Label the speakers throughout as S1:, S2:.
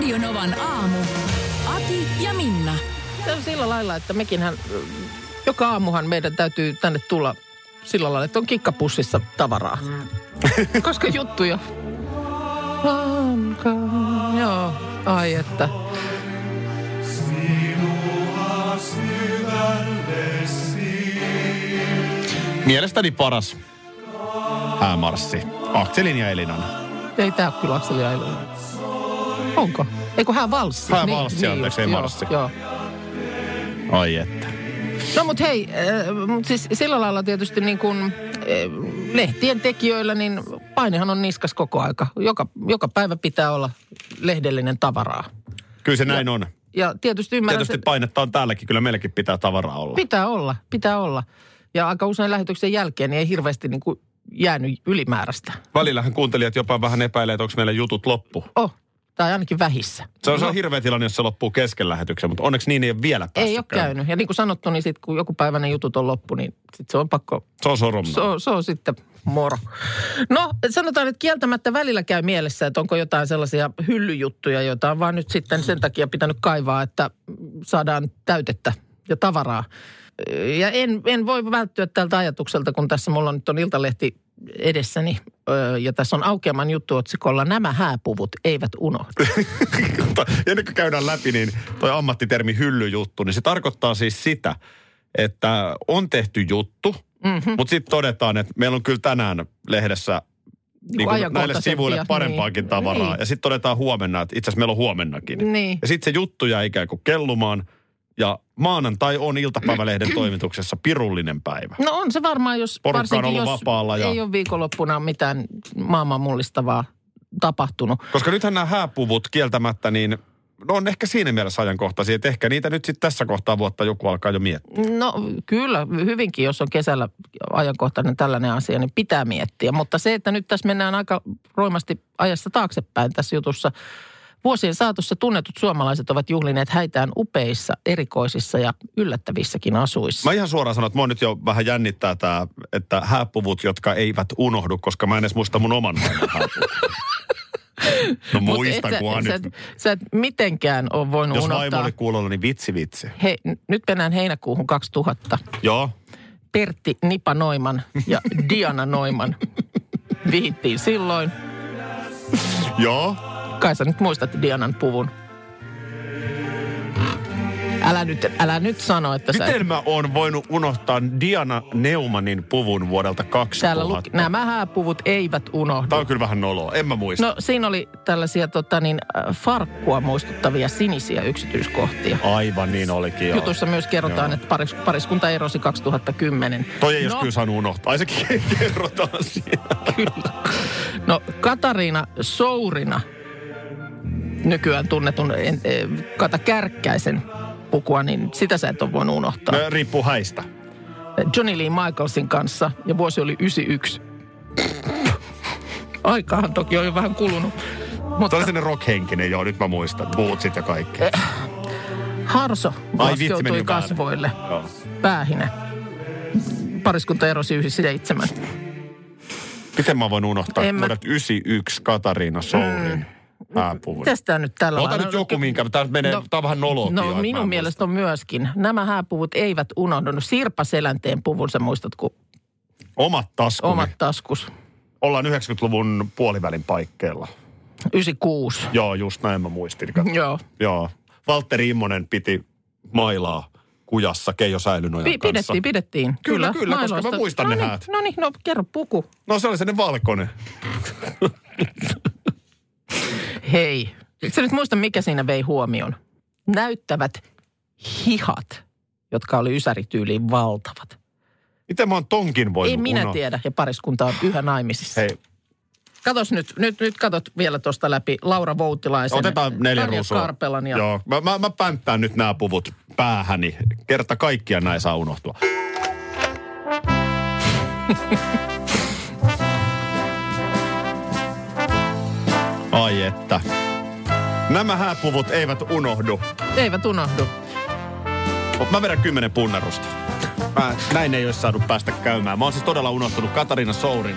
S1: Radio Novan aamu. Ati ja Minna.
S2: Se on sillä lailla, että mekinhän, joka aamuhan meidän täytyy tänne tulla sillä lailla, että on kikkapussissa tavaraa. Koska juttuja. Lanka, joo, ai että.
S3: Mielestäni paras häämarssi. Akselin ja Elinan.
S2: Ei tää ole kyllä Akseli Ailinen. Onko? Eikö hän valssi?
S3: Hän valssi, anteeksi, ei
S2: joo,
S3: marssi.
S2: Joo.
S3: Ai että.
S2: No mutta hei, äh, mut siis sillä lailla tietysti niin kuin äh, lehtien tekijöillä, niin painehan on niskas koko aika. Joka, joka päivä pitää olla lehdellinen tavaraa.
S3: Kyllä se näin on.
S2: Ja tietysti ymmärrän,
S3: Tietysti painetta on täälläkin. Kyllä meilläkin pitää tavaraa olla.
S2: pitää olla, pitää olla. Ja aika usein lähetyksen jälkeen niin ei hirveästi niin kuin jäänyt ylimääräistä.
S3: Välillähän kuuntelijat jopa vähän epäilee, että onko meillä jutut loppu.
S2: Oh, tai ainakin vähissä.
S3: Se on, se
S2: No,
S3: on hirveä tilanne, jos se loppuu kesken lähetyksen, mutta onneksi niin ei ole vielä päässyt
S2: Ei ole käynyt. Ja niin kuin sanottu, niin sit, kun joku päivä ne jutut on loppu, niin sit se on pakko
S3: Se on soromna.
S2: Se on, se on sitten moro. No sanotaan, että kieltämättä välillä käy mielessä, että onko jotain sellaisia hyllyjuttuja, joita on vaan nyt sitten sen takia pitänyt kaivaa, että saadaan täytettä ja tavaraa. Ja en, en voi välttyä tältä ajatukselta, kun tässä mulla on nyt on Iltalehti edessäni ja tässä on aukeaman juttuotsikolla Nämä hääpuvut eivät unohdu.
S3: Mutta ennen kuin käydään läpi, niin toi ammattitermi hyllyjuttu, niin se tarkoittaa siis sitä, että on tehty juttu, mm-hmm. mutta sitten todetaan, että meillä on kyllä tänään lehdessä niin kuin näille sivuille parempaakin
S2: niin.
S3: tavaraa.
S2: Niin.
S3: Ja sitten todetaan huomenna, että itse asiassa meillä on huomennakin.
S2: Niin.
S3: Ja sitten se juttu jää ikään kuin kellumaan. Ja maanantai on iltapäivälehden toimituksessa pirullinen päivä.
S2: No on se varmaan, jos
S3: Porukka on
S2: varsinkin
S3: ollut
S2: jos
S3: vapaalla ja-
S2: ei ole viikonloppuna mitään maailman mullistavaa tapahtunut.
S3: Koska nythän nämä hääpuvut kieltämättä, niin no on ehkä siinä mielessä ajankohtaisia, että ehkä niitä nyt sitten tässä kohtaa vuotta joku alkaa jo miettiä.
S2: No kyllä, hyvinkin, jos on kesällä ajankohtainen tällainen asia, niin pitää miettiä. Mutta se, että nyt tässä mennään aika roimasti ajassa taaksepäin tässä jutussa. Vuosien saatossa tunnetut suomalaiset ovat juhlineet häitään upeissa, erikoisissa ja yllättävissäkin asuissa.
S3: Mä ihan suoraan sanon, että mua nyt jo vähän jännittää tämä, että hääpuvut, jotka eivät unohdu, koska mä en edes muista mun oman. No
S2: Mut
S3: muistan,
S2: et sä,
S3: kunhan
S2: sä,
S3: nyt.
S2: sä et mitenkään ole voinut
S3: Jos vaimo
S2: unohtaa.
S3: oli kuulolla, niin vitsi vitsi.
S2: Hei, nyt mennään heinäkuuhun 2000.
S3: Joo.
S2: Pertti Nipa Noiman ja Diana Noiman vihittiin silloin.
S3: Joo.
S2: Kai sä nyt muistat Dianan puvun. Älä nyt, älä nyt sano, että sä...
S3: Miten mä oon voinut unohtaa Diana Neumanin puvun vuodelta 2000?
S2: Täällä luki, nämä hääpuvut eivät unohdu.
S3: Tämä on kyllä vähän noloa. En mä muista.
S2: No siinä oli tällaisia tota, niin, äh, farkkua muistuttavia sinisiä yksityiskohtia.
S3: Aivan niin olikin joo.
S2: Jutussa myös kerrotaan,
S3: Joo.
S2: että paris, pariskunta erosi 2010.
S3: Toi ei no. olisi kyllä saanut unohtaa. Ai sekin kerrotaan siinä.
S2: Kyllä. No Katariina Sourina, nykyään tunnetun en, eh, Kata Kärkkäisen pukua, niin sitä sä et ole voinut unohtaa.
S3: No, riippuu häistä.
S2: Johnny Lee Michaelsin kanssa ja vuosi oli 91. Aikaahan toki on jo vähän kulunut. Mutta
S3: oli sellainen rockhenkinen, joo, nyt mä muistan. Bootsit ja kaikki.
S2: Harso
S3: Ai
S2: laskeutui kasvoille.
S3: Joo.
S2: Päähine. Pariskunta erosi 97.
S3: Miten mä voin unohtaa
S2: En mä-
S3: vuodet 91 Katariina Sourin hääpuvun?
S2: Mitäs tää nyt tällä
S3: Ota
S2: lailla?
S3: nyt joku, minkä, tää menee, tää on vähän noloa.
S2: No minun mielestä on myöskin. Nämä hääpuvut eivät unohdunut. Sirpa Selänteen puvun, sä muistat, kun
S3: Omat taskuni.
S2: omat taskus.
S3: Ollaan 90-luvun puolivälin paikkeilla.
S2: 96.
S3: Joo, just näin mä muistin.
S2: Joo.
S3: Joo. Valtteri Immonen piti mailaa kujassa Keijo Säilynojan kanssa.
S2: pidettiin, pidettiin.
S3: Kyllä, kyllä, koska
S2: mailoista.
S3: mä muistan
S2: no
S3: ne
S2: niin,
S3: häät.
S2: No niin, no kerro puku.
S3: No se oli sellainen valkoinen.
S2: Hei, sä nyt muista, mikä siinä vei huomioon? Näyttävät hihat, jotka oli ysärityyliin valtavat.
S3: Miten mä oon tonkin voinut
S2: Ei minä
S3: unohtaa?
S2: tiedä, ja pariskunta on yhä naimisissa.
S3: Hei,
S2: Katos nyt, nyt, nyt katot vielä tuosta läpi Laura Voutilaisen.
S3: Otetaan neljä
S2: Tarja
S3: ruusua.
S2: Karpelan ja
S3: Joo, mä, mä, mä pänttään nyt nämä puvut päähäni. Kerta kaikkiaan näin saa unohtua. Ai että. Nämä hääpuvut eivät unohdu.
S2: eivät unohdu.
S3: Mä vedän kymmenen punnarusta. Mä, näin ei olisi saanut päästä käymään. Mä oon siis todella unohtunut Katarina Sourin.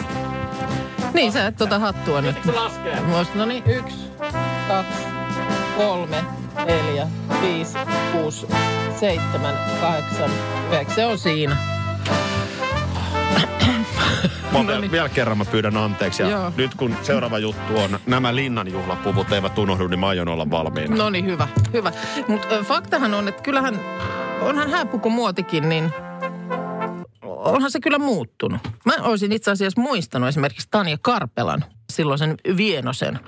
S2: Niin, sä et tota hattua nyt.
S3: laskee?
S2: No niin, yksi, kaksi, kolme, neljä, viisi, kuusi, seitsemän, kahdeksan, yhdeksän. Se on siinä.
S3: Mä
S2: No
S3: vielä,
S2: niin.
S3: vielä kerran mä pyydän anteeksi. Ja
S2: Joo.
S3: nyt kun seuraava juttu on, nämä linnan juhlapuvut eivät unohdu, niin mä aion olla valmiina.
S2: No niin, hyvä, hyvä. Mutta faktahan on, että kyllähän, onhan hääpukumuotikin, niin onhan se kyllä muuttunut. Mä olisin itse asiassa muistanut esimerkiksi Tanja Karpelan, silloisen Vienosen,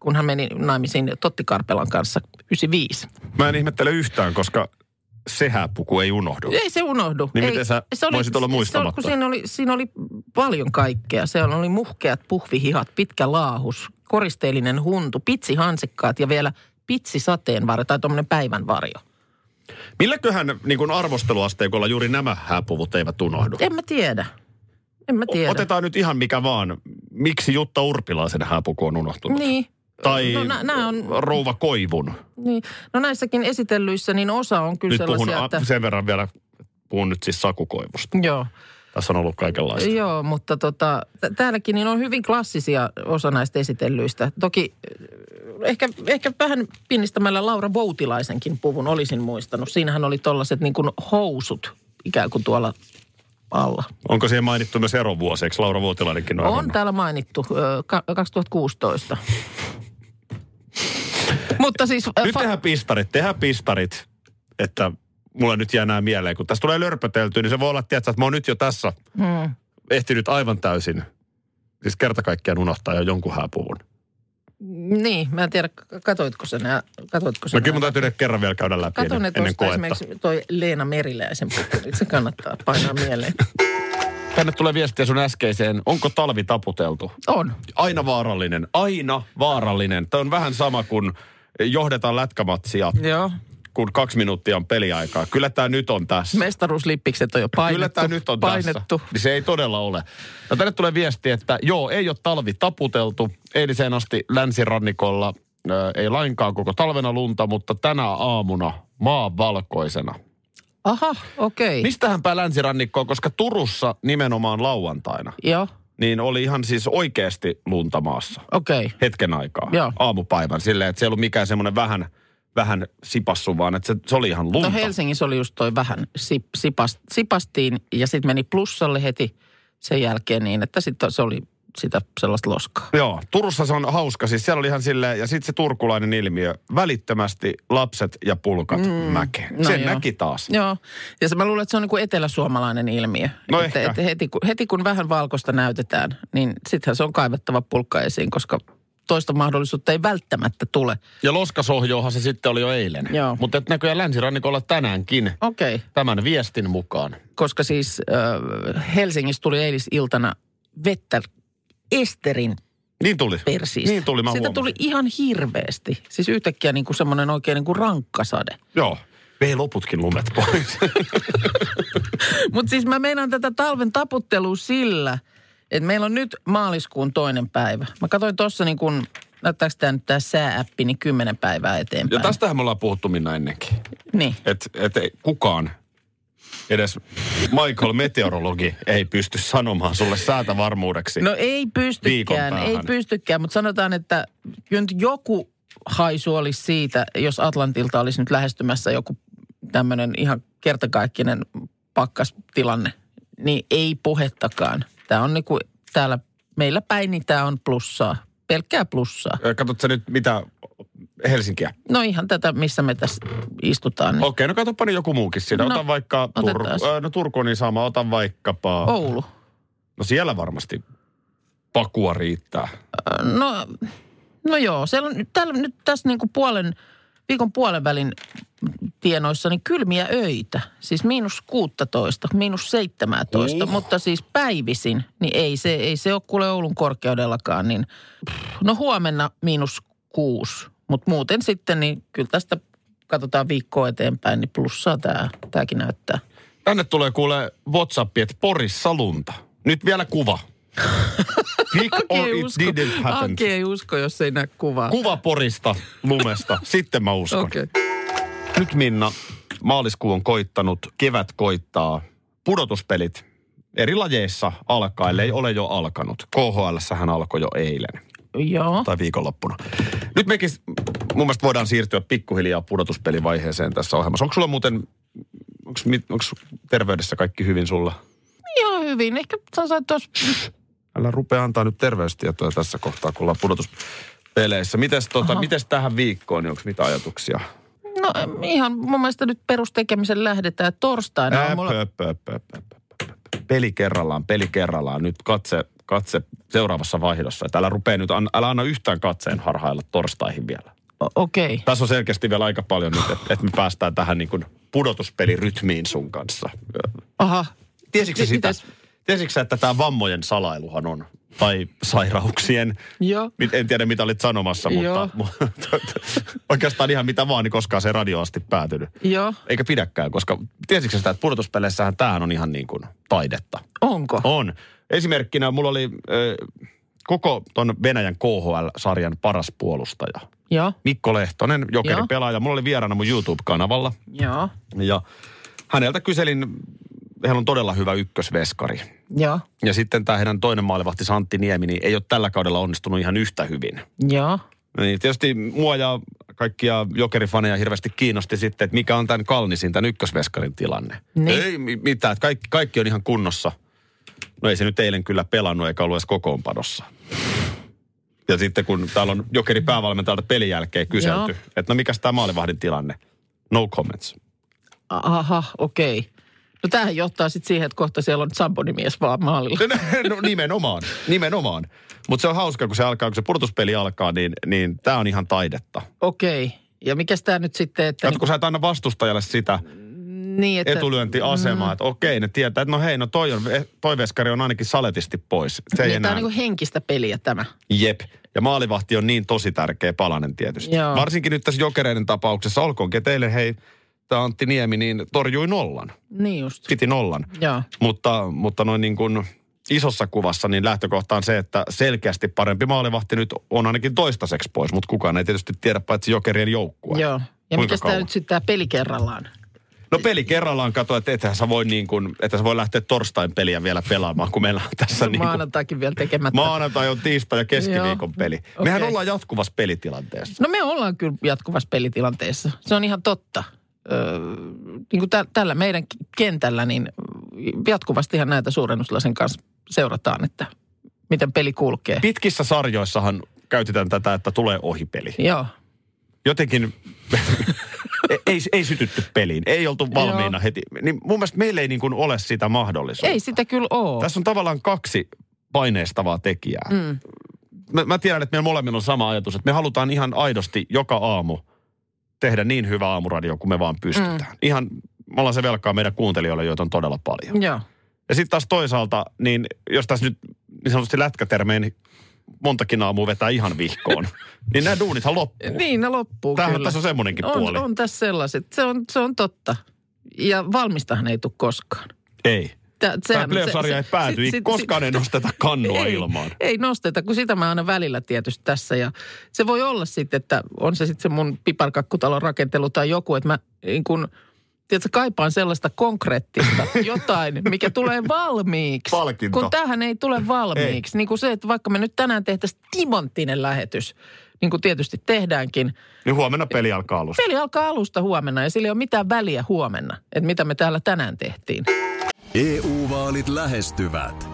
S2: kun hän meni naimisiin Totti Karpelan kanssa 95.
S3: Mä en ihmettele yhtään, koska se hääpuku ei unohdu.
S2: Ei se unohdu.
S3: Niin
S2: ei,
S3: miten sä
S2: se
S3: voisit olla
S2: se-
S3: muistamatta?
S2: Se, kun siinä, oli, siinä oli paljon kaikkea. Se oli muhkeat puhvihihat, pitkä laahus, koristeellinen huntu, pitsihansikkaat ja vielä pitsisateenvarjo tai tuommoinen päivänvarjo.
S3: Milläköhän niin kuin arvosteluasteikolla juuri nämä hääpuvut eivät unohdu?
S2: En mä tiedä. En mä tiedä.
S3: Otetaan nyt ihan mikä vaan. Miksi Jutta Urpilaisen hääpuku on unohtunut?
S2: Niin.
S3: Tai
S2: No, nä- on-
S3: Rouva Koivun.
S2: niin. No näissäkin esitellyissä niin osa on kyllä
S3: Nyt puhun
S2: sellaisia,
S3: a-
S2: että...
S3: sen verran vielä, puhun nyt siis Sakukoivusta.
S2: Joo.
S3: Tässä on ollut kaikenlaista.
S2: Joo, mutta tota, täälläkin niin on hyvin klassisia osa näistä esitellyistä. Toki äh, ehkä, ehkä vähän pinnistämällä Laura Voutilaisenkin puvun olisin muistanut. Siinähän oli tollaset niin kuin housut ikään kuin tuolla alla.
S3: Onko siihen mainittu myös erovuosi? Eikö Laura Vuotilainenkin ole
S2: On
S3: eronnut?
S2: täällä mainittu, ö, ka- 2016. mutta siis... ö,
S3: Nyt
S2: fa-
S3: tehdään pistarit, tehdään pistarit, että mulla nyt jää nämä mieleen. Kun tässä tulee lörpöteltyä, niin se voi olla, tiedätkö, että mä oon nyt jo tässä
S2: Hmm.
S3: ehtinyt aivan täysin, siis kerta kaikkiaan unohtaa jo jonkun hääpuvun.
S2: Niin, mä en tiedä, katoitko sen nää, katoitko sen
S3: No kyllä mun täytyy kerran vielä käydä läpi
S2: Kato ne
S3: ennen, ennen koetta.
S2: esimerkiksi toi Leena Meriläisen puku, nyt se kannattaa painaa mieleen.
S3: Tänne tulee viestiä sun äskeiseen. Onko talvi taputeltu?
S2: On.
S3: Aina vaarallinen. Aina vaarallinen. Tämä on vähän sama kuin johdetaan lätkämatsia,
S2: Joo.
S3: kun kaksi minuuttia on peliaikaa. Kyllä tämä nyt on tässä.
S2: Mestaruuslippikset on jo painettu.
S3: Kyllä tämä nyt on
S2: painettu.
S3: tässä. Niin se ei todella ole. No tänne tulee viesti, että joo, ei ole talvi taputeltu. Eiliseen asti länsirannikolla ö, ei lainkaan koko talvena lunta, mutta tänä aamuna maan valkoisena.
S2: Aha, okei.
S3: Mistähänpä länsirannikkoon, koska Turussa nimenomaan lauantaina,
S2: Joo,
S3: niin oli ihan siis oikeasti lunta maassa
S2: okei.
S3: hetken aikaa.
S2: Joo.
S3: Aamupäivän silleen, että se ei ollut mikään semmoinen vähän, vähän sipassu, vaan että se, se oli ihan lunta.
S2: No Helsingissä oli just toi vähän sip, sipast, sipastiin ja sitten meni plussalle heti sen jälkeen niin, että sitten se oli sitä sellaista loskaa.
S3: Joo, Turussa se on hauska. Siis siellä oli ihan silleen, ja sitten se turkulainen ilmiö, välittömästi lapset ja pulkat mm, mäkeen.
S2: no
S3: Sen
S2: joo.
S3: näki taas.
S2: Joo, ja se, mä luulen, että se on niin kuin eteläsuomalainen ilmiö.
S3: No
S2: että,
S3: ehkä.
S2: että heti, kun, heti kun vähän valkoista näytetään, niin sittenhän se on kaivettava pulkka esiin, koska toista mahdollisuutta ei välttämättä tule.
S3: Ja loskasohjoohan se sitten oli jo eilen.
S2: Joo.
S3: Mutta et näköjään länsirannikolla tänäänkin
S2: Okei, okay.
S3: tämän viestin mukaan.
S2: koska siis äh, Helsingissä tuli eilisiltana vettä Esterin
S3: Niin tuli.
S2: persiistä.
S3: Niin tuli, mä
S2: Sitä
S3: huomasin.
S2: tuli ihan hirveästi. Siis yhtäkkiä niin kuin semmoinen oikein niin kuin rankkasade.
S3: Joo. Vei loputkin lumet pois.
S2: Mutta siis mä meinaan tätä talven taputtelua sillä, että meillä on nyt maaliskuun toinen päivä. Mä katsoin tuossa niin kuin, näyttääkö tämä nyt tämä säääppi, niin kymmenen päivää
S3: ja
S2: eteenpäin.
S3: tästähän me ollaan puhuttu Minna ennenkin.
S2: Niin.
S3: Että et kukaan, edes Michael meteorologi, ei pysty sanomaan sulle säätä varmuudeksi.
S2: No ei pystykään, ei pystykään, mutta sanotaan, että kyllä nyt joku haisu olisi siitä, jos Atlantilta olisi nyt lähestymässä joku tämmöinen ihan kertakaikkinen pakkastilanne, niin ei puhettakaan. Tämä on niinku täällä meillä päin, niin tämä on plussaa, pelkkää plussaa.
S3: Katsotko sä nyt mitä Helsinkiä?
S2: No ihan tätä, missä me tässä istutaan. Niin.
S3: Okei, no katsoppa niin joku muukin siinä.
S2: No,
S3: Ota vaikka Turku. no Turku on niin sama. Ota vaikkapa...
S2: Oulu.
S3: No siellä varmasti pakua riittää.
S2: No, no joo, siellä on, täällä, nyt tässä niinku puolen, viikon puolen välin tienoissa niin kylmiä öitä. Siis miinus 16, miinus 17,
S3: Uh.
S2: mutta siis päivisin, niin ei se, ei se ole kuule Oulun korkeudellakaan. Niin, pff, no huomenna miinus 6, mutta muuten sitten niin kyllä tästä katsotaan viikkoa eteenpäin, niin plussaa tämä, tämäkin näyttää.
S3: Tänne tulee kuule WhatsApp, että Porissa lunta. Nyt vielä kuva. Pick or it didn't happen.
S2: Aki ei usko, jos ei näe kuvaa.
S3: Kuva Porista, lumesta. Sitten mä uskon.
S2: Okei.
S3: Nyt Minna, maaliskuu on koittanut, kevät koittaa. Pudotuspelit eri lajeissa alkaa, ellei ole jo alkanut. KHL hän alkoi jo eilen
S2: Joo.
S3: tai viikonloppuna. Nyt mekin mun mielestä voidaan siirtyä pikkuhiljaa pudotuspelivaiheeseen tässä ohjelmassa. Onko sulla muuten, onko terveydessä kaikki hyvin sulla?
S2: Ihan hyvin. Ehkä sanotaan tuossa
S3: Älä rupea antaa nyt terveystietoja tässä kohtaa, kun ollaan pudotuspeleissä. Mites, tota, mites tähän viikkoon, niin onko mitä ajatuksia?
S2: No ihan mun mielestä nyt perustekemisen lähdetään. Torstaina
S3: Ää,
S2: mulla...
S3: pö, pö, pö, pö, pö, pö. Peli kerrallaan, peli kerrallaan. Nyt katse, katse seuraavassa vaihdossa. Et älä rupea nyt, an- älä anna yhtään katseen harhailla torstaihin vielä.
S2: Okei.
S3: Tässä on selkeästi vielä aika paljon nyt, että et me päästään tähän niin kuin pudotuspelirytmiin sun kanssa.
S2: Aha.
S3: Tiesitkö sitä?
S2: mitäs?
S3: Tiesitkö että tämä vammojen salailuhan on? Tai sairauksien.
S2: Joo.
S3: En tiedä, mitä olit sanomassa, mutta, mutta oikeastaan ihan mitä vaan, niin koskaan se radio asti päätynyt.
S2: Joo.
S3: Eikä pidäkään, koska tiesitkö sitä, että pudotuspeleissähän tämähän on ihan niin kuin taidetta.
S2: Onko?
S3: On. Esimerkkinä mulla oli äh, koko ton Venäjän KHL-sarjan paras puolustaja.
S2: Joo.
S3: Mikko Lehtonen, jokeri
S2: Joo.
S3: pelaaja. Mulla oli vieraana mun YouTube-kanavalla.
S2: Joo.
S3: Ja häneltä kyselin, heillä on todella hyvä ykkösveskari.
S2: Joo.
S3: Ja sitten tämä heidän toinen maalivahti Santti Niemi, niin ei ole tällä kaudella onnistunut ihan yhtä hyvin.
S2: Joo.
S3: Niin tietysti mua ja kaikkia jokerifaneja hirveästi kiinnosti sitten, että mikä on tämän Kalnisin, tämän ykkösveskarin tilanne.
S2: Niin.
S3: Ei mi- mitään, että kaikki, kaikki on ihan kunnossa. No ei se nyt eilen kyllä pelannut eikä ollut edes kokoonpanossa. Ja sitten kun täällä on jokeri päävalmentajalta pelin jälkeen kyselty,
S2: Joo.
S3: että no mikäs tämä maalivahdin tilanne? No comments.
S2: Aha, okei. No tämähän johtaa sitten siihen, että kohta siellä on Samponimies vaan maalilla.
S3: No nimenomaan, nimenomaan. Mutta se on hauska, kun se alkaa, kun se pudotuspeli alkaa, niin, niin tämä on ihan taidetta.
S2: Okei. Ja mikäs tämä nyt sitten, että...
S3: Kato, kun sä et anna vastustajalle sitä
S2: niin, että...
S3: etulyöntiasemaa, että okei, ne tietää, että no hei, no toi, on, toi veskari on ainakin saletisti pois. Se ei
S2: Niin, tämä on niin henkistä peliä tämä.
S3: jep. Ja maalivahti on niin tosi tärkeä palanen tietysti.
S2: Joo.
S3: Varsinkin nyt tässä jokereiden tapauksessa, olkoonkin teille, hei, tämä Antti Niemi, niin torjui nollan.
S2: Niin just.
S3: Piti nollan.
S2: Joo.
S3: Mutta, mutta noin niin kuin isossa kuvassa, niin lähtökohta on se, että selkeästi parempi maalivahti nyt on ainakin toistaiseksi pois, mutta kukaan ei tietysti tiedä paitsi jokerien joukkue.
S2: Joo. Ja mikäs tämä nyt sitten tämä peli kerrallaan?
S3: No peli kerrallaan kato, että ethän sä voi niin kuin, että sä voi lähteä torstain peliä vielä pelaamaan, kun meillä on tässä niin kuin,
S2: Maanantaikin vielä tekemättä.
S3: maanantai on tiistai ja keskiviikon
S2: Joo.
S3: peli.
S2: Okei.
S3: Mehän ollaan jatkuvassa pelitilanteessa.
S2: No me ollaan kyllä jatkuvassa pelitilanteessa. Se on ihan totta. Öö, niin kuin tä- tällä meidän kentällä, niin jatkuvastihan näitä suurennuslasen kanssa seurataan, että miten peli kulkee.
S3: Pitkissä sarjoissahan käytetään tätä, että tulee ohipeli.
S2: Joo.
S3: Jotenkin ei, ei sytytty peliin, ei oltu valmiina
S2: Joo.
S3: heti. Niin mun mielestä meillä ei niin kuin ole sitä mahdollisuutta.
S2: Ei sitä kyllä ole.
S3: Tässä on tavallaan kaksi paineistavaa tekijää.
S2: Mm.
S3: Mä, mä tiedän, että meillä molemmilla on sama ajatus, että me halutaan ihan aidosti joka aamu tehdä niin hyvä aamuradio kuin me vaan pystytään. Mm. Ihan, me ollaan se velkaa meidän kuuntelijoille, joita on todella paljon.
S2: Joo.
S3: Ja sitten taas toisaalta, niin jos tässä nyt niin sanotusti lätkätermein montakin aamua vetää ihan vihkoon, niin nämä duunithan loppuu.
S2: Niin, ne loppuu
S3: Tämähän
S2: kyllä.
S3: tässä on semmoinenkin
S2: on,
S3: puoli.
S2: on tässä sellaiset. Se on, se on totta. Ja valmistahan ei tule koskaan.
S3: Ei. Tämä playoff-sarja ei pääty, ei koskaan ei nosteta kannua
S2: ei,
S3: ilmaan.
S2: Ei nosteta, kun sitä mä aina välillä tietysti tässä. Ja se voi olla sitten, että on se sitten se mun piparkakkutalon rakentelu tai joku, että mä niin kun, tiedätkö, kaipaan sellaista konkreettista jotain, mikä tulee valmiiksi.
S3: Palkinto.
S2: Kun tähän ei tule valmiiksi. Niin kuin se, että vaikka me nyt tänään tehtäisiin timanttinen lähetys, niin kuin tietysti tehdäänkin.
S3: Niin huomenna peli alkaa alusta.
S2: Peli alkaa alusta huomenna ja sillä ei ole mitään väliä huomenna, että mitä me täällä tänään tehtiin.
S4: EU-vaalit lähestyvät.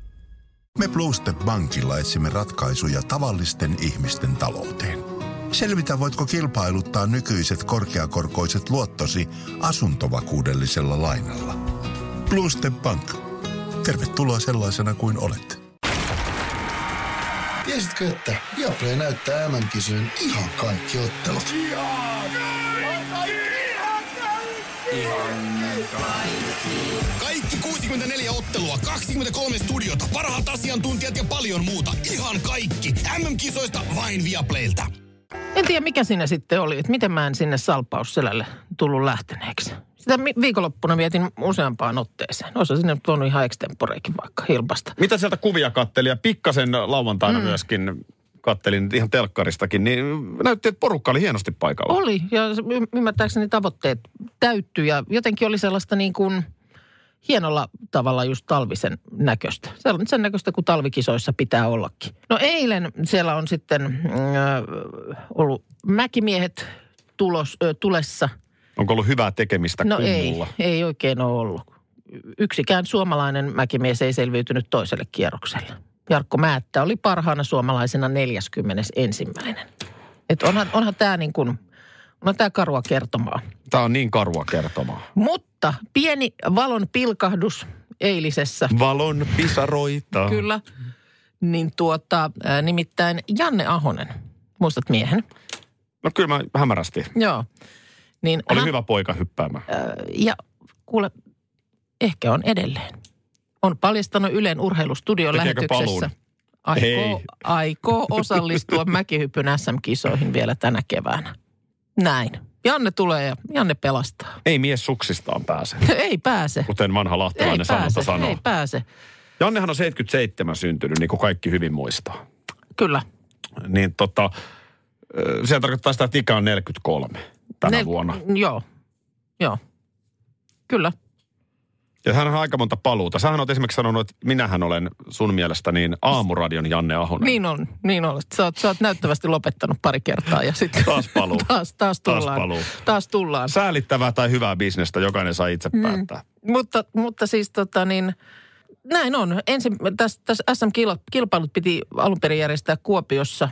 S5: Me Bluestep Bankilla etsimme ratkaisuja tavallisten ihmisten talouteen. Selvitä, voitko kilpailuttaa nykyiset korkeakorkoiset luottosi asuntovakuudellisella lainalla. Bluestep Bank. Tervetuloa sellaisena kuin olet.
S6: Tiesitkö, että Viaplay näyttää MM-kisojen ihan kaikki ottelut?
S7: Kaikki 64 ottelua, 23 studiota, parhaat asiantuntijat ja paljon muuta. Ihan kaikki. MM-kisoista vain Viaplaylta.
S2: En tiedä, mikä siinä sitten oli, että miten mä en sinne salpausselälle tullut lähteneeksi. Sitä viikonloppuna vietin useampaan otteeseen. Osa sinne tuonut ihan extemporeikin vaikka hilpasta.
S3: Mitä sieltä kuvia katteli ja pikkasen lauantaina mm. myöskin kattelin ihan telkkaristakin, niin näytti, että porukka oli hienosti paikalla.
S2: Oli, ja ymmärtääkseni tavoitteet täyttyi ja jotenkin oli sellaista niin kuin hienolla tavalla just talvisen näköistä. Se on sen näköistä, kuin talvikisoissa pitää ollakin. No eilen siellä on sitten äh, ollut mäkimiehet tulos, ö, tulessa.
S3: Onko ollut hyvää tekemistä
S2: No ei,
S3: kummulla?
S2: ei oikein ole ollut. Yksikään suomalainen mäkimies ei selviytynyt toiselle kierrokselle. Jarkko Määttä oli parhaana suomalaisena 41. Et onhan, onhan tämä niin kuin, onhan tämä karua kertomaa.
S3: Tämä on niin karua kertomaa.
S2: Mutta pieni valon pilkahdus eilisessä.
S3: Valon pisaroita.
S2: Kyllä. Niin tuota, nimittäin Janne Ahonen, muistat miehen?
S3: No kyllä mä hämärästi.
S2: Joo. Niin
S3: Oli
S2: hän,
S3: hyvä poika hyppäämään.
S2: ää, Ja kuule, ehkä on edelleen. On paljastanut Ylen urheilustudion
S3: Tekeekö
S2: lähetyksessä.
S3: paluun?
S2: Aikoo, aikoo osallistua mäkihypyn SM-kisoihin vielä tänä keväänä. Näin. Janne tulee ja Janne pelastaa.
S3: Ei mies suksistaan pääse,
S2: ei pääse.
S3: kuten vanha lahtelainen sanonta sanoo.
S2: ei pääse.
S3: Jannehan on 77 syntynyt, niin kuin kaikki hyvin muistaa.
S2: Kyllä.
S3: Niin tota, se tarkoittaa sitä, että ikä on 43 tänä
S2: Ne-
S3: vuonna.
S2: Joo, joo. Kyllä.
S3: Ja hän on aika monta paluuta. Sähän olet esimerkiksi sanonut, että minähän olen sun mielestä niin aamuradion Janne Ahonen.
S2: Niin on, niin on. Sä oot, sä oot näyttävästi lopettanut pari kertaa ja sitten...
S3: Taas paluu.
S2: taas, taas
S3: Taas
S2: tullaan.
S3: paluu.
S2: Taas tullaan.
S3: Säälittävää tai hyvää bisnestä, jokainen saa itse päättää.
S2: Mutta, mutta siis tota niin, näin on. Ensin tässä, tässä SM-kilpailut piti alun perin järjestää Kuopiossa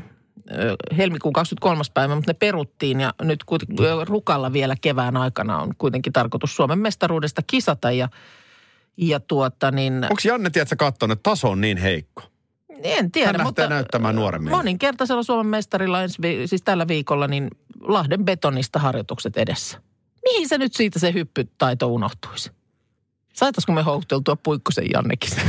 S2: helmikuun 23. päivä, mutta ne peruttiin ja nyt kuitenkin Rukalla vielä kevään aikana on kuitenkin tarkoitus Suomen mestaruudesta kisata ja, ja tuota niin,
S3: Onko Janne, tiedätkö, katsonut, että taso on niin heikko?
S2: en tiedä.
S3: Hän
S2: mutta
S3: näyttämään nuoremmille.
S2: Moninkertaisella Suomen mestarilla ensi, vi- siis tällä viikolla niin Lahden betonista harjoitukset edessä. Mihin se nyt siitä se hyppytaito unohtuisi? Saataisiko me houkuteltua Puikkosen Jannekin?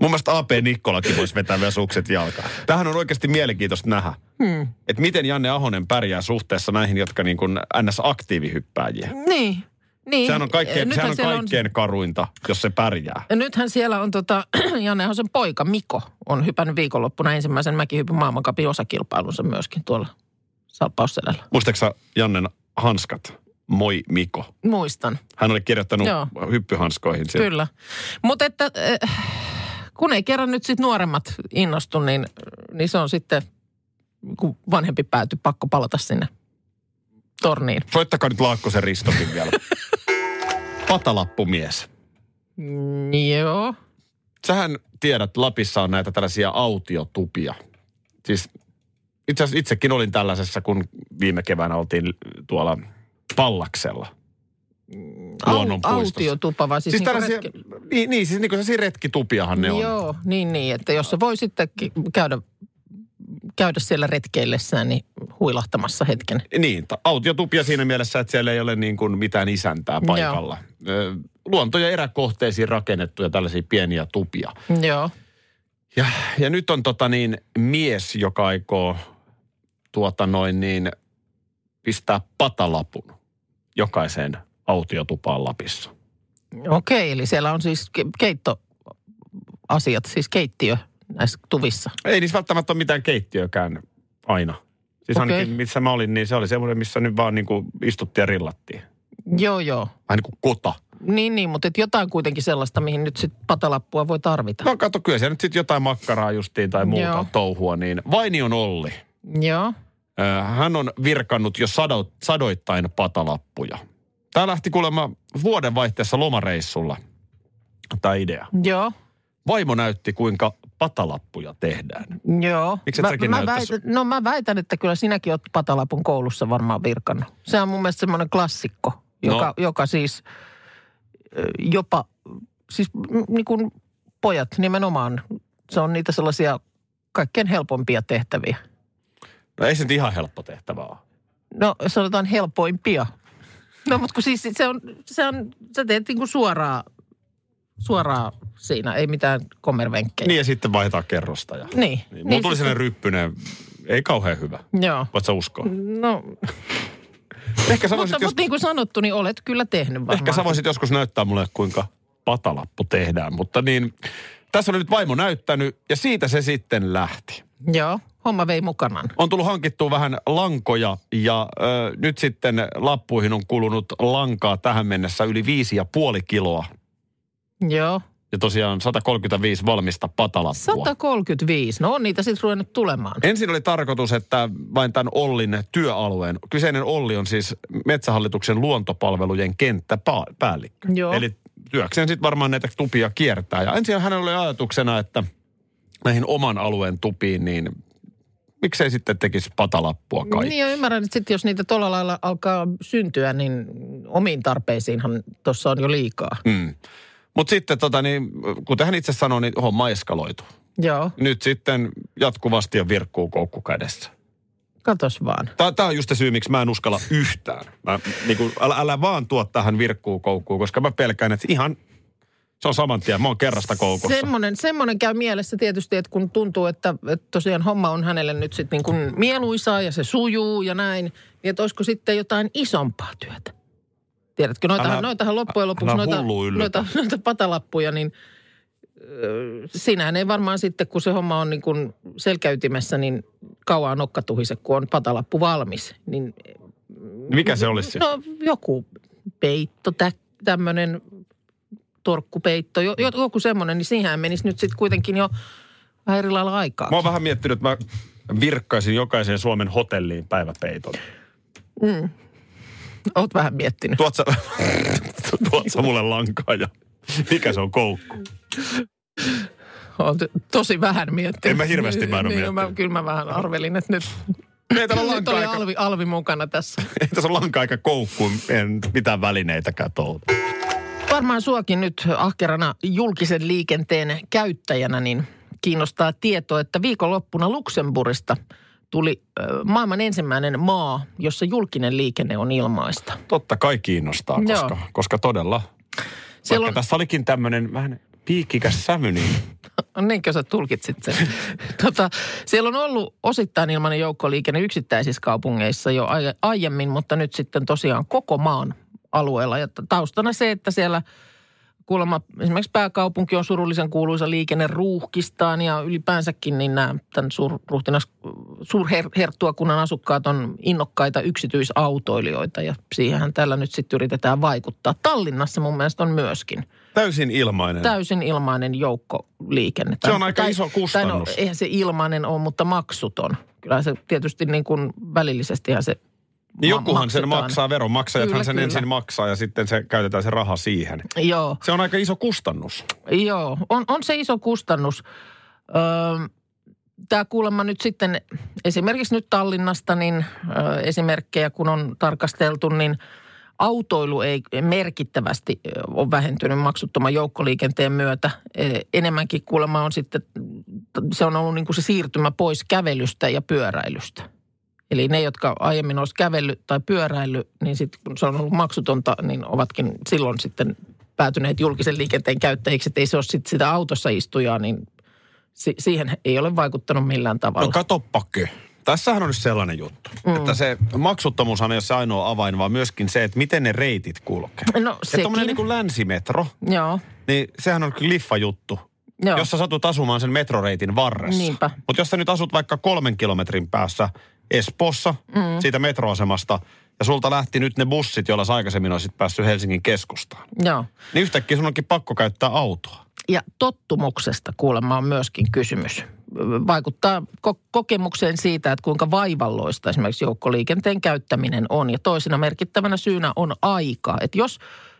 S3: Mun mielestä AP Nikkolakin voisi vetää vielä sukset jalkaan. Tähän on oikeasti mielenkiintoista nähdä. Hmm. Että miten Janne Ahonen pärjää suhteessa näihin, jotka niin kuin NS-aktiivihyppääjiä.
S2: niin. Niin.
S3: Sehän on kaikkein,
S2: Nythän
S3: sehän on
S2: siellä
S3: kaikkein karuinta, jos se pärjää.
S2: Ja nythän siellä on tota, Janne Ahosen poika Miko on hypännyt viikonloppuna ensimmäisen mäkihypyn maailmankapin osakilpailunsa myöskin tuolla Salpausselällä.
S3: Muistaaksä Jannen hanskat? Moi Miko.
S2: Muistan,
S3: Hän oli kirjoittanut
S2: Joo.
S3: hyppyhanskoihin. Kyllä.
S2: kyllä. Mutta että äh, kun ei kerran nyt sit nuoremmat innostu, niin, niin se on sitten, kun vanhempi pääty, pakko palata sinne torniin.
S3: Soittakaa nyt Laakkosen Ristokin vielä. Patalappumies.
S2: Joo.
S3: Sähän tiedät, Lapissa on näitä tällaisia autiotupia. Siis itse asiassa itsekin olin tällaisessa, kun viime keväänä oltiin tuolla Pallaksella. Luonnonpuistossa.
S2: autiotupa vai siis,
S3: Siis tällaisia,
S2: retki-
S3: niin, niin, siis niin kuin retkitupiahan ne on.
S2: Joo, niin niin, että jos se voi sitten käydä, käydä siellä retkeillessään, niin huilahtamassa hetken.
S3: Niin, autiotupia siinä mielessä, että siellä ei ole niin kuin mitään isäntää paikalla. Ö, Luonto- ja eräkohteisiin rakennettuja tällaisia pieniä tupia.
S2: Joo.
S3: Ja, ja nyt on tota niin mies, joka aikoo tuota noin niin pistää patalapun jokaiseen autiotupaan Lapissa.
S2: Okei, eli siellä on siis ke- keittoasiat, siis keittiö näissä tuvissa.
S3: Ei niissä välttämättä ole mitään keittiökään aina. Siis
S2: Okei.
S3: ainakin missä mä olin, niin se oli semmoinen, missä nyt vaan niin kuin istuttiin ja rillattiin.
S2: Joo, joo.
S3: Vähän niin kuin kota.
S2: Niin, niin, mutta et jotain kuitenkin sellaista, mihin nyt sitten patalappua voi tarvita.
S3: No kato, kyllä siellä nyt sitten jotain makkaraa justiin tai muuta
S2: Joo.
S3: touhua, niin Vainion Olli.
S2: Joo.
S3: Hän on virkannut jo sado, sadoittain patalappuja. Tämä lähti kuulemma vuodenvaihteessa lomareissulla, tämä idea.
S2: Joo.
S3: Vaimo näytti, kuinka patalappuja tehdään.
S2: Joo.
S3: Miksi
S2: mä,
S3: säkin
S2: mä väitän, No mä väitän, että kyllä sinäkin oot patalapun koulussa varmaan virkannut. Se on mun mielestä semmoinen klassikko, joka,
S3: No.
S2: joka siis jopa, siis niin kuin pojat nimenomaan, se on niitä sellaisia kaikkein helpompia tehtäviä.
S3: No ei se nyt ihan helppo tehtävä ole.
S2: No sanotaan helpoimpia. No mutta kun siis se on, se on sä teet niin kuin suoraan, suoraan siinä, ei mitään kommervenkkejä.
S3: Niin ja sitten vaihtaa kerrosta. Ja...
S2: Niin.
S3: Niin, mulla
S2: Niin
S3: tuli
S2: siis-
S3: sellainen ryppyinen, ei kauhean hyvä.
S2: Joo.
S3: Voit sä uskoa?
S2: No,
S3: Ehkä sä voisit,
S2: mutta,
S3: jos...
S2: mutta niin kuin sanottu, niin olet kyllä tehnyt varmaan.
S3: Ehkä sä voisit joskus näyttää mulle, kuinka patalappu tehdään. Mutta niin, tässä oli nyt vaimo näyttänyt ja siitä se sitten lähti.
S2: Joo, homma vei mukanaan.
S3: On tullut hankittua vähän lankoja ja ö, nyt sitten lappuihin on kulunut lankaa tähän mennessä yli viisi ja puoli kiloa.
S2: Joo.
S3: Ja tosiaan 135 valmista patalappua.
S2: 135, no on niitä sitten ruvennut tulemaan.
S3: Ensin oli tarkoitus, että vain tämän Ollin työalueen, kyseinen Olli on siis Metsähallituksen luontopalvelujen kenttäpäällikkö.
S2: Joo.
S3: Eli työkseen sitten varmaan näitä tupia kiertää. Ja ensin hänellä oli ajatuksena, että näihin oman alueen tupiin, niin miksei sitten tekisi patalappua kaikki.
S2: Niin ja ymmärrän, että sitten jos niitä tuolla lailla alkaa syntyä, niin omiin tarpeisiinhan tuossa on jo liikaa.
S3: Mm. Mutta sitten tota niin, kuten hän itse sanoi, niin homma eskaloitu.
S2: Joo,
S3: Nyt sitten jatkuvasti on virkkuu koukku kädessä.
S2: katos vaan.
S3: Tämä on just se syy, miksi mä en uskalla yhtään. Mä, niin kuin, älä, älä vaan tuo tähän virkkuu koukkuun, koska mä pelkään, että ihan se on saman tien. Mä oon kerrasta koukussa.
S2: Semmoinen, semmoinen käy mielessä tietysti, että kun tuntuu, että, että tosiaan homma on hänelle nyt sitten niin kuin mieluisaa ja se sujuu ja näin, niin että olisiko sitten jotain isompaa työtä. Tiedätkö, noitahan,
S3: Älä-
S2: noitahan loppujen lopuksi, noita, noita, noita patalappuja, niin sinähän ei varmaan sitten, kun se homma on niin kuin selkäytimessä, niin kauan nokkatuhise, kun on patalappu valmis. Niin,
S3: Mikä se olisi?
S2: no joku peitto, tä, tämmöinen torkkupeitto, jo, jo- joku semmoinen, niin siihen menisi nyt sitten kuitenkin jo vähän eri lailla aikaa.
S3: Mä oon vähän miettinyt, että mä virkkaisin jokaiseen Suomen hotelliin päiväpeiton.
S2: Oot vähän miettinyt.
S3: Tuot sä, tuot sä mulle lankaa ja mikä se on koukku?
S2: Oon t- tosi vähän miettinyt.
S3: En mä hirveästi mä en oo
S2: niin, mä, kyllä mä vähän arvelin, että nyt,
S3: Ei täällä lankaa
S2: oli Alvi, Alvi mukana tässä.
S3: ei tässä ole lankaa eikä koukkuun, en mitään välineitäkään touhuta.
S2: Varmaan suokin nyt ahkerana julkisen liikenteen käyttäjänä, niin kiinnostaa tieto, että viikonloppuna Luxemburgista tuli maailman ensimmäinen maa, jossa julkinen liikenne on ilmaista.
S3: Totta kai kiinnostaa,
S2: Joo.
S3: koska, koska todella,
S2: Siellä
S3: vaikka
S2: on,
S3: tässä olikin tämmöinen vähän piikkikäs sävy, niin
S2: niinkö sä tulkitsit sen? tota, siellä on ollut osittain ilmainen joukkoliikenne yksittäisissä kaupungeissa jo aie- aiemmin, mutta nyt sitten tosiaan koko maan alueella. Ja taustana se, että siellä kuulemma esimerkiksi pääkaupunki on surullisen kuuluisa liikenne ruuhkistaan ja ylipäänsäkin niin nämä tämän suurruhtinas, suurherttuakunnan asukkaat on innokkaita yksityisautoilijoita ja siihenhän tällä nyt sitten yritetään vaikuttaa. Tallinnassa mun mielestä on myöskin
S3: täysin ilmainen.
S2: täysin ilmainen joukkoliikenne.
S3: Se on aika iso kustannus.
S2: Tai no, eihän se ilmainen ole, mutta maksuton. Kyllä se tietysti niin kuin välillisestihän se
S3: niin jokuhan sen
S2: maksetaan.
S3: maksaa, veronmaksajathan
S2: Kyllä,
S3: sen
S2: kyllä.
S3: ensin maksaa ja sitten se käytetään se raha siihen.
S2: Joo,
S3: Se on aika iso kustannus.
S2: joo. On, on se iso kustannus. Öö, Tämä kuulemma nyt sitten, esimerkiksi nyt Tallinnasta, niin ö, esimerkkejä kun on tarkasteltu, niin autoilu ei merkittävästi ole vähentynyt maksuttoman joukkoliikenteen myötä. E, Enemmänkin kuulemma on sitten, se on ollut niin kuin se siirtymä pois kävelystä ja pyöräilystä. Eli ne, jotka aiemmin olisi kävellyt tai pyöräillyt, niin sitten kun se on ollut maksutonta, niin ovatkin silloin sitten päätyneet julkisen liikenteen käyttäjiksi. Että ei se ole sitten sitä autossa istujaa, niin si- siihen ei ole vaikuttanut millään tavalla.
S3: No katoppakö. Tässähän on nyt sellainen juttu, mm. että se maksuttomuushan ei ole se ainoa avain, vaan myöskin se, että miten ne reitit kulkee.
S2: No
S3: Että
S2: sekin.
S3: tuommoinen niin kuin länsimetro,
S2: Joo,
S3: niin sehän on liffa juttu.
S2: joo.
S3: Jos sä satut asumaan sen metroreitin varressa.
S2: Niinpä.
S3: Mutta jos sä nyt asut vaikka kolmen kilometrin päässä Espoossa mm. siitä metroasemasta, ja sulta lähti nyt ne bussit, joilla sä aikaisemmin olisit päässyt Helsingin keskustaan,
S2: joo.
S3: niin yhtäkkiä sun onkin pakko käyttää autoa.
S2: Ja tottumuksesta kuulemma on myöskin kysymys. vaikuttaa ko- kokemukseen siitä, että kuinka vaivalloista esimerkiksi joukkoliikenteen käyttäminen on. Ja toisena merkittävänä syynä on aika. Että jos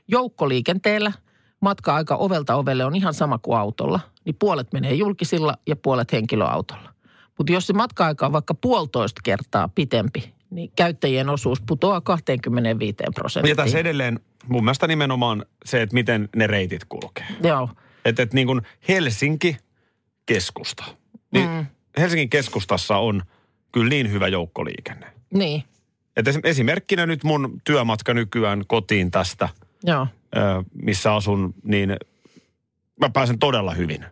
S2: joukkoliikenteellä matka-aika ovelta ovelle on ihan sama kuin autolla, niin puolet menee julkisilla ja puolet henkilöautolla. Mutta jos se matka-aika on vaikka puolitoista kertaa pitempi, niin käyttäjien osuus putoaa 25
S3: Ja
S2: prosenttiin.
S3: tässä edelleen mun mielestä nimenomaan se, että miten ne reitit kulkee.
S2: Joo,
S3: Että et niin kuin Helsinki, keskusta. Niin mm. Helsingin keskustassa on kyllä niin hyvä joukkoliikenne.
S2: niin,
S3: Et esim- esimerkkinä nyt mun työmatka nykyään kotiin tästä,
S2: joo,
S3: missä asun, niin mä pääsen todella hyvin.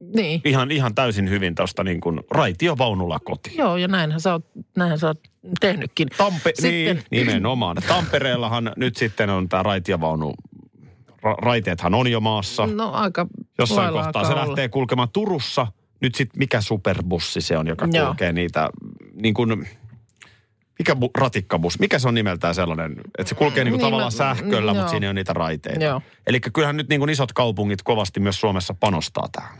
S2: Niin.
S3: Ihan, ihan täysin hyvin tuosta niin kuin raitiovaunulla kotiin.
S2: Joo, ja näinhän sä oot, näinhän sä oot tehnytkin.
S3: Tampe-
S2: Sitten-
S3: niin, nimenomaan. Tampereellahan nyt sitten on tämä raitiovaunu, ra- raiteethan on jo maassa.
S2: No aika
S3: Jossain kohtaa se
S2: olla.
S3: lähtee kulkemaan Turussa. Nyt sitten mikä superbussi se on, joka
S2: Joo.
S3: kulkee niitä, niin kuin, mikä bu, ratikkabus, mikä se on nimeltään sellainen, että se kulkee niin kuin
S2: Niin,
S3: tavallaan
S2: mä-
S3: sähköllä, mutta siinä on niitä raiteita. Eli kyllähän nyt niin kuin isot kaupungit kovasti myös Suomessa panostaa tähän.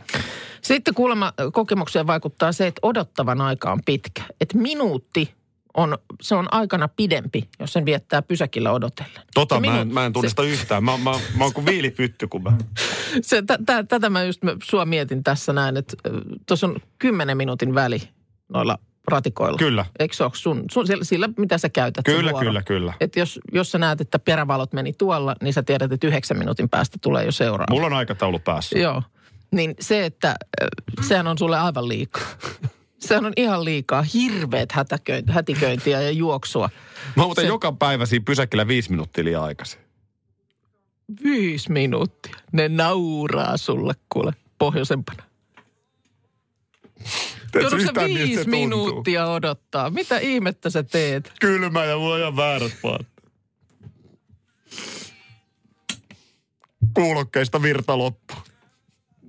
S2: Sitten kuulemma kokemukseen vaikuttaa se, että odottavan aika on pitkä. Että minuutti on, se on aikana pidempi, jos sen viettää pysäkillä odotellen.
S3: Tota
S2: Se
S3: mä en,
S2: minu-
S3: mä en tunnista yhtään. Mä, mä, mä oon kuin viilipytty, kun mä...
S2: Se, tä, tä, tätä mä just sua mietin tässä näin, että tuossa on kymmenen minuutin väli noilla ratikoilla.
S3: Kyllä.
S2: Eikö se ole sun, sun sillä, sillä, mitä sä käytät
S3: Kyllä, kyllä, kyllä.
S2: Et jos, jos sä näet, että perävalot meni tuolla, niin sä tiedät, että yhdeksän minuutin päästä tulee jo seuraava.
S3: Mulla on aikataulu päässä.
S2: Joo. Niin se, että ö, sehän on sulle aivan liikaa. Sehän on ihan liikaa. Hirveät hätäköinti, hätiköintiä ja juoksua.
S3: Mä muuten
S2: Se-
S3: joka päivä siinä pysäkillä viisi minuuttia liian aikaisin.
S2: Viisi minuuttia. Ne nauraa sulle kuule pohjoisempana.
S3: Teet
S2: Joudutko sä
S3: yhtään miltä se
S2: viisi
S3: tuntuu?
S2: minuuttia odottaa? Mitä ihmettä sä teet?
S3: Kylmä ja mulla on ihan väärät vaatteet. Kuulokkeista virta loppu.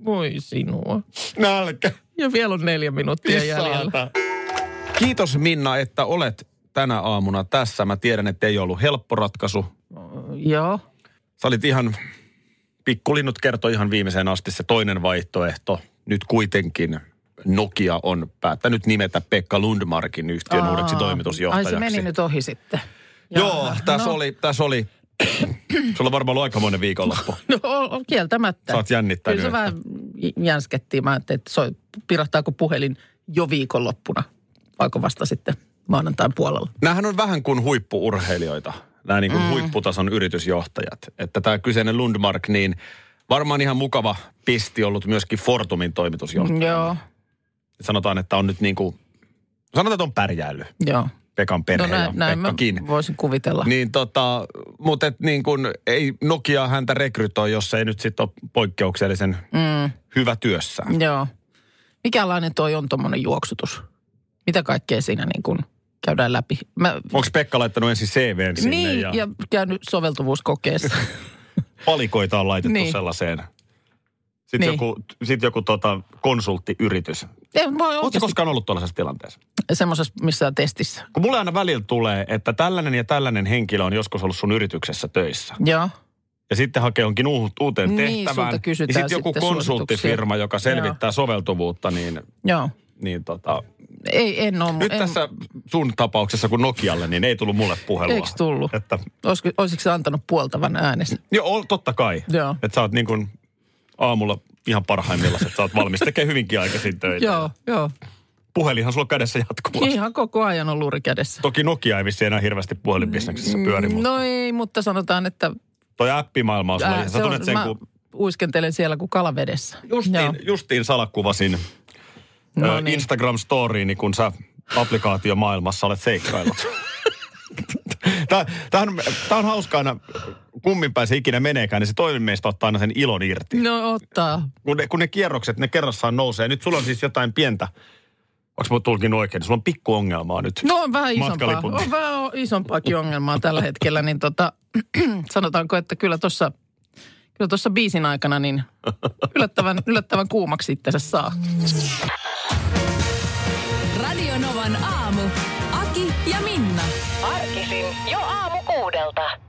S2: Voi sinua.
S3: Nälkä.
S2: Ja vielä on neljä minuuttia jäljellä.
S3: Pissaata. Kiitos Minna, että olet tänä aamuna tässä. Mä tiedän, että ei ollut helppo ratkaisu.
S2: Joo.
S3: Sä olit ihan, pikkulinnut kertoi ihan viimeiseen asti se toinen vaihtoehto. Nyt kuitenkin Nokia on päättänyt nimetä Pekka Lundmarkin yhtiön
S2: Aa.
S3: uudeksi toimitusjohtajaksi.
S2: Ai se meni nyt ohi sitten.
S3: Joo,
S2: Jaha.
S3: tässä
S2: no,
S3: oli, tässä oli. Sulla on varmaan ollut aikamoinen viikonloppu.
S2: No kieltämättä.
S3: Sä oot jännittänyt,
S2: Kyllä se vähän jänskettiin. Mä ajattelin, että soi, pirahtaako puhelin jo viikonloppuna, vaikka vasta sitten maanantain puolella.
S3: Nämähän on vähän kuin huippuurheilijoita, nämä niin kuin mm. huipputason yritysjohtajat. Että tämä kyseinen Lundmark, niin varmaan ihan mukava pisti ollut myöskin Fortumin toimitusjohtaja.
S2: Joo,
S3: Sanotaan, että on nyt niin kuin, sanotaan, että on pärjäillyt
S2: joo.
S3: Pekan perhe
S2: No
S3: ja
S2: näin, näin mä
S3: Pekkakin.
S2: voisin kuvitella.
S3: Niin tota, mutta et niin kuin, ei Nokia häntä rekrytoi, jos ei nyt sitten ole poikkeuksellisen
S2: Mm,
S3: hyvä työssään.
S2: joo. Mikälainen toi on tuommoinen juoksutus? Mitä kaikkea siinä niin kuin käydään läpi? Mä,
S3: Onko Pekka laittanut ensin CVn sinne
S2: niin,
S3: ja,
S2: ja käynyt soveltuvuuskokeessa.
S3: palikoita on laitettu
S2: Niin.
S3: sellaiseen? Sitten
S2: Niin.
S3: joku, sit joku tota, konsulttiyritys. Oletko koskaan ollut tuollaisessa tilanteessa?
S2: semmoisessa missään testissä.
S3: Kun mulle aina välillä tulee, että tällainen ja tällainen henkilö on joskus ollut sun yrityksessä töissä.
S2: Joo.
S3: Ja sitten hakee jonkin uu- uuteen
S2: Niin,
S3: tehtävään. niin sitten joku
S2: sitten
S3: konsulttifirma, joka selvittää soveltuvuutta, niin,
S2: Joo.
S3: niin tota,
S2: Ei, en ole.
S3: Nyt
S2: en,
S3: tässä sun tapauksessa kun Nokialle, niin ei tullut mulle puhelua.
S2: Eikö tullut?
S3: Että,
S2: Olisiko, olisiko se antanut puoltavan äänes?
S3: joo, totta kai.
S2: Joo.
S3: Että sä oot niin kuin aamulla ihan parhaimmillaan, että sä oot valmis tekemään hyvinkin aikaisin töitä.
S2: Joo, joo.
S3: Puhelinhan sulla kädessä jatkuvasti.
S2: Ihan koko ajan on luuri kädessä.
S3: Toki Nokia ei vissiin enää hirveästi puhelinbisneksessä pyöri, mutta
S2: No ei, mutta sanotaan, että
S3: toi appimaailma on sulla. ihan-
S2: se on,
S3: sen,
S2: mä
S3: kun
S2: uiskentelen siellä kuin kalavedessä. Joo.
S3: justiin, justiin salakuvasin
S2: No
S3: ö,
S2: niin.
S3: Instagram-storiini, kun sä applikaatiomaailmassa olet seikkailut. Tämä, on, tämä on hauska aina, kummin päin se ikinä meneekään, niin se toinen meistä ottaa aina sen ilon irti.
S2: No ottaa.
S3: Kun ne, kun ne kierrokset, ne kerrassaan nousee. Nyt sulla on siis jotain pientä, onko mä tulkin oikein, sulla on pikku ongelmaa nyt.
S2: No on vähän isompaa. On vähän isompaakin ongelmaa tällä hetkellä, niin tota, sanotaanko, että kyllä tuossa kyllä tuossa biisin aikana niin yllättävän, yllättävän kuumaksi itsensä saa.
S1: Radio Novan aamu. Aki ja Minna.
S8: Arkisin jo aamu kuudelta.